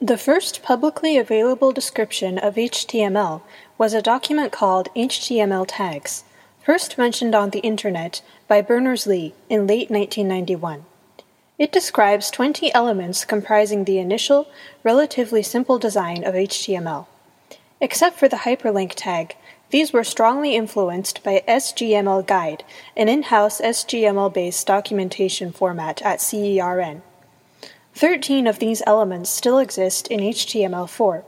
The first publicly available description of HTML was a document called HTML Tags, first mentioned on the Internet by Berners-Lee in late 1991. It describes 20 elements comprising the initial, relatively simple design of HTML. Except for the hyperlink tag, these were strongly influenced by SGML Guide, an in-house SGML-based documentation format at CERN. Thirteen of these elements still exist in HTML4.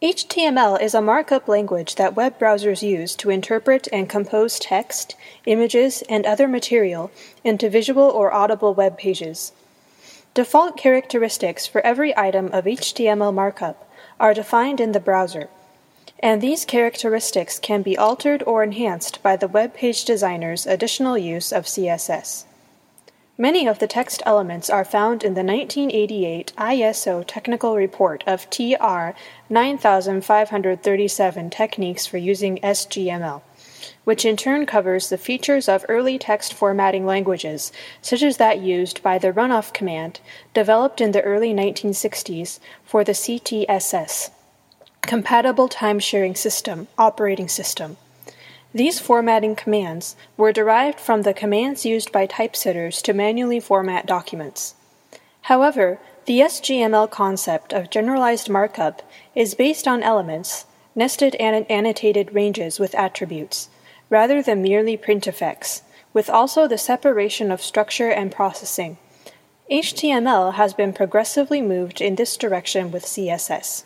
HTML is a markup language that web browsers use to interpret and compose text, images, and other material into visual or audible web pages. Default characteristics for every item of HTML markup are defined in the browser, and these characteristics can be altered or enhanced by the web page designer's additional use of CSS. Many of the text elements are found in the 1988 ISO Technical Report of TR 9537 Techniques for Using SGML, which in turn covers the features of early text formatting languages, such as that used by the runoff command, developed in the early 1960s for the CTSS, Compatible Time Sharing System, operating system. These formatting commands were derived from the commands used by typesetters to manually format documents. However, the SGML concept of generalized markup is based on elements, nested and annotated ranges with attributes, rather than merely print effects, with also the separation of structure and processing. HTML has been progressively moved in this direction with CSS.